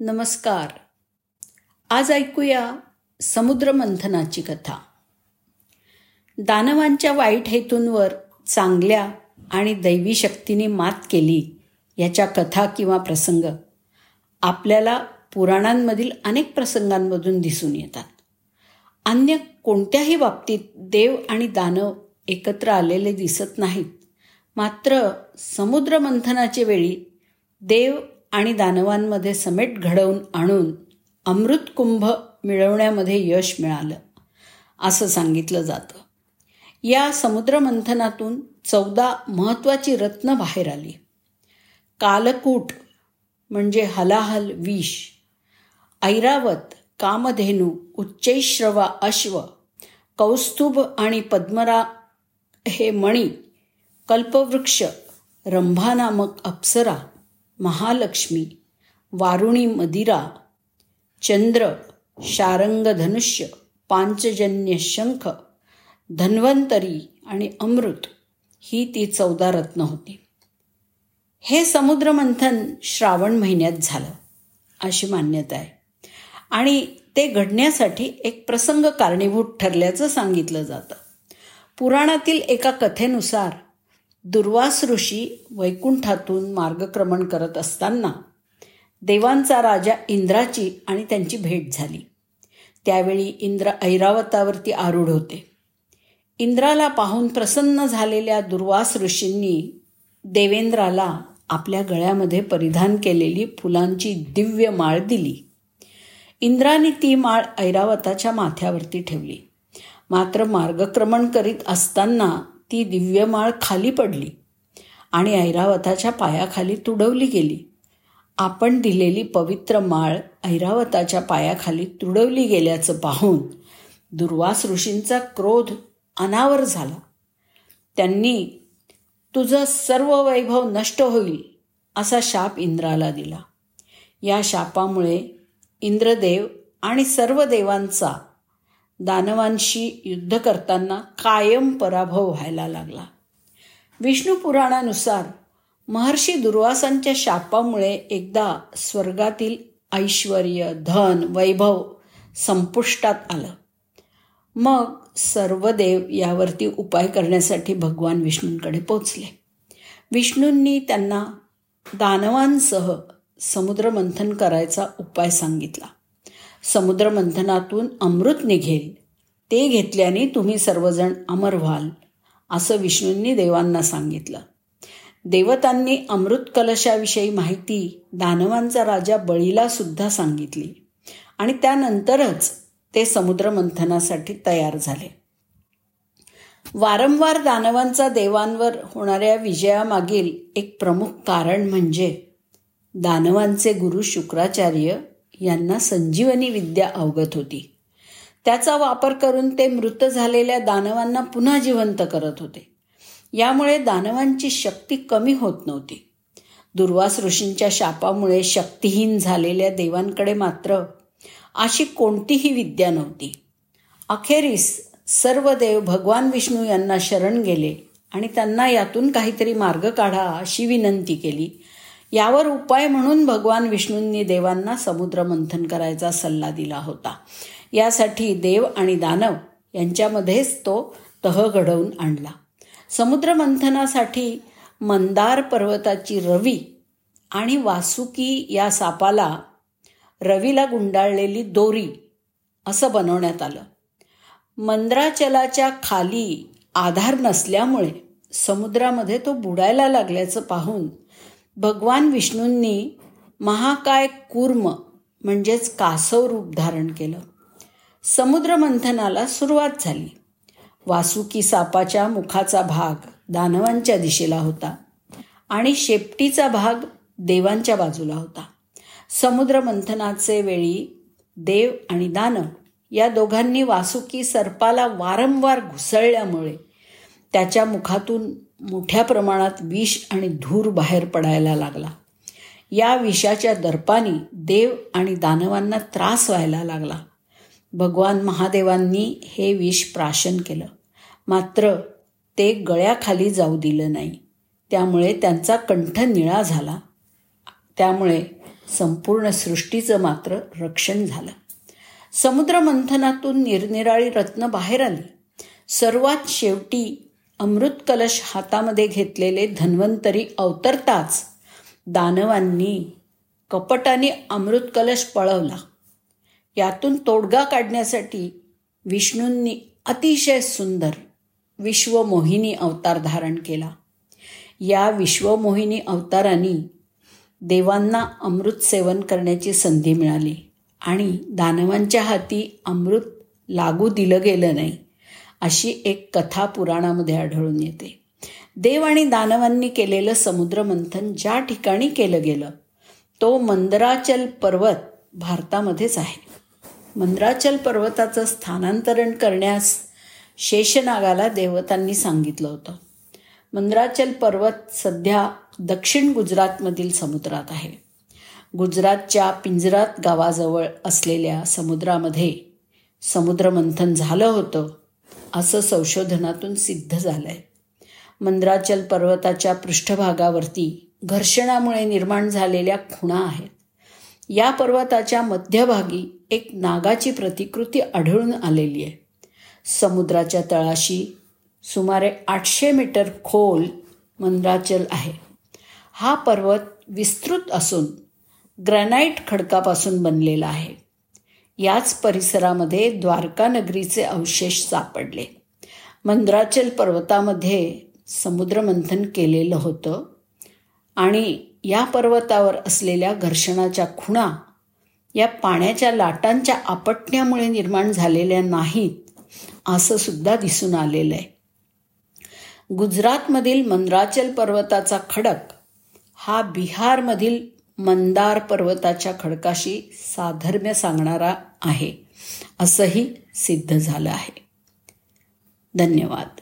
नमस्कार. आज ऐकूया समुद्रमंथनाची कथा. दानवांच्या वाईट हेतूंवर चांगल्या आणि दैवी शक्तीने मात केली याच्या कथा किंवा प्रसंग आपल्याला पुराणांमधील अनेक प्रसंगांमधून दिसून येतात. अन्य कोणत्याही बाबतीत देव आणि दानव एकत्र आलेले दिसत नाहीत. मात्र समुद्रमंथनाचे वेळी देव आणि दानवांमध्ये समेट घडवून आणून अमृतकुंभ मिळवण्यामध्ये यश मिळालं. असं सांगितलं जातं. या समुद्रमंथनातून चौदा महत्त्वाची रत्न बाहेर आली. कालकूट म्हणजे हलाहल विष. ऐरावत कामधेनू उच्चैश्रवा अश्व कौस्तुभ आणि पद्मरा हे मणी कल्पवृक्ष रंभा नामक अप्सरा महालक्ष्मी वारुणी मदिरा चंद्र शारंग धनुष्य पांचजन्य शंख धन्वंतरी आणि अमृत ही ती चौदा रत्न होती. हे समुद्रमंथन श्रावण महिन्यात झालं अशी मान्यता आहे. आणि ते घडण्यासाठी एक प्रसंग कारणीभूत ठरल्याचं सांगितलं जातं. पुराणातील एका कथेनुसार दुर्वास ऋषी वैकुंठातून मार्गक्रमण करत असताना देवांचा राजा इंद्राची आणि त्यांची भेट झाली. त्यावेळी इंद्र ऐरावतावरती आरूढ होते. इंद्राला पाहून प्रसन्न झालेल्या दुर्वास ऋषींनी देवेंद्राला आपल्या गळ्यामध्ये परिधान केलेली फुलांची दिव्य माळ दिली. इंद्राने ती माळ ऐरावताच्या माथ्यावरती ठेवली. मात्र मार्गक्रमण करीत असताना ती दिव्यमाळ खाली पडली आणि ऐरावताच्या पायाखाली तुडवली गेली. आपण दिलेली पवित्र माळ ऐरावताच्या पायाखाली तुडवली गेल्याचं पाहून दुर्वास ऋषींचा क्रोध अनावर झाला. त्यांनी तुझं सर्व वैभव नष्ट होईल असा शाप इंद्राला दिला. या शापामुळे इंद्रदेव आणि सर्व देवांचा दानवांशी युद्ध करताना कायम पराभव व्हायला लागला. विष्णू पुराणानुसार महर्षी दुर्वासांच्या शापामुळे एकदा स्वर्गातील ऐश्वर धन वैभव संपुष्टात आलं. मग सर्व देव यावरती उपाय करण्यासाठी भगवान विष्णूंकडे पोचले विष्णूंनी त्यांना दानवांसह समुद्रमंथन करायचा उपाय सांगितला. समुद्रमंथनातून अमृत निघेल. ते घेतल्याने तुम्ही सर्वजण अमर व्हाल असं विष्णूंनी देवांना सांगितलं. देवतांनी अमृत कलशाविषयी माहिती दानवांचा राजा बळीला सुद्धा सांगितली आणि त्यानंतरच ते समुद्रमंथनासाठी तयार झाले. वारंवार दानवांचा देवांवर होणाऱ्या विजयामागील एक प्रमुख कारण म्हणजे दानवांचे गुरु शुक्राचार्य यांना संजीवनी विद्या अवगत होती. त्याचा वापर करून ते मृत झालेल्या दानवांना पुन्हा जिवंत करत होते. यामुळे दानवांची शक्ती कमी होत नव्हती. दुर्वास ऋषींच्या शापामुळे शक्तिहीन झालेल्या देवांकडे मात्र अशी कोणतीही विद्या नव्हती. अखेरीस सर्व देव भगवान विष्णू यांना शरण गेले आणि त्यांना यातून काहीतरी मार्ग काढा अशी विनंती केली. यावर उपाय म्हणून भगवान विष्णूंनी देवांना समुद्र मंथन करायचा सल्ला दिला होता. यासाठी देव आणि दानव यांच्यामध्येच तो तह घडवून आणला. समुद्र मंथनासाठी मंदार पर्वताची रवी आणि वासुकी या सापाला रवीला गुंडाळलेली दोरी असं बनवण्यात आलं. मंद्राचलाच्या खाली आधार नसल्यामुळे समुद्रामध्ये तो बुडायला लागल्याचं पाहून भगवान विष्णूंनी महाकाय कूर्म म्हणजेच कासव रूप धारण केलं. समुद्रमंथनाला सुरुवात झाली. वासुकी सापाच्या मुखाचा भाग दानवांच्या दिशेला होता आणि शेपटीचा भाग देवांच्या बाजूला होता. समुद्रमंथनाचे वेळी देव आणि दानव या दोघांनी वासुकी सर्पाला वारंवार घुसळल्यामुळे त्याच्या मुखातून मोठ्या प्रमाणात विष आणि धूर बाहेर पडायला लागला. या विषाच्या दर्पाने देव आणि दानवांना त्रास व्हायला लागला. भगवान महादेवांनी हे विष प्राशन केलं. मात्र ते गळ्याखाली जाऊ दिलं नाही. त्यामुळे त्यांचा कंठ निळा झाला. त्यामुळे संपूर्ण सृष्टीचं मात्र रक्षण झालं. समुद्रमंथनातून निरनिराळी रत्न बाहेर आली. सर्वात शेवटी अमृत कलश हातामध्ये घेतलेले धन्वंतरी अवतरताच दानवांनी कपटाने अमृत कलश पळवला. यातून तोडगा काढण्यासाठी विष्णूंनी अतिशय सुंदर विश्वमोहिनी अवतार धारण केला. या विश्वमोहिनी अवतारांनी देवांना अमृत सेवन करण्याची संधी मिळाली आणि दानवांच्या हाती अमृत लागू दिलं गेलं नाही. अशी एक कथा पुराणामध्ये आढळून येते. देव आणि दानवांनी केलेलं समुद्रमंथन ज्या ठिकाणी केलं गेलं तो मंदराचल पर्वत भारतामध्येच आहे. मंदराचल पर्वताचं स्थानांतरण करण्यास शेषनागाला देवतांनी सांगितलं होतं. मंदराचल पर्वत सध्या दक्षिण गुजरातमधील समुद्रात आहे. गुजरातच्या पिंजरात गावाजवळ असलेल्या समुद्रामध्ये समुद्रमंथन झालं होतं. असं संशोधनातून सिद्ध झालं आहे मंद्राचल पर्वताच्या पृष्ठभागावरती घर्षणामुळे निर्माण झालेल्या खुणा आहेत. या पर्वताच्या मध्यभागी एक नागाची प्रतिकृती आढळून आलेली आहे. समुद्राच्या तळाशी सुमारे आठशे मीटर खोल मंद्राचल आहे. हा पर्वत विस्तृत असून ग्रॅनाईट खडकापासून बनलेला आहे. याच परिसरामध्ये द्वारकानगरीचे अवशेष सापडले. मंद्राचल पर्वतामध्ये समुद्रमंथन केलेलं होतं आणि या पर्वतावर असलेल्या घर्षणाच्या खुणा या पाण्याच्या लाटांच्या आपटण्यामुळे निर्माण झालेल्या नाहीत असं सुद्धा दिसून आलेलं आहे गुजरातमधील मंद्राचल पर्वताचा खडक हा बिहारमधील मंदार पर्वताच्या खडकाशी साधर्म्य सांगणारा आहे. असंही सिद्ध झालं आहे. धन्यवाद.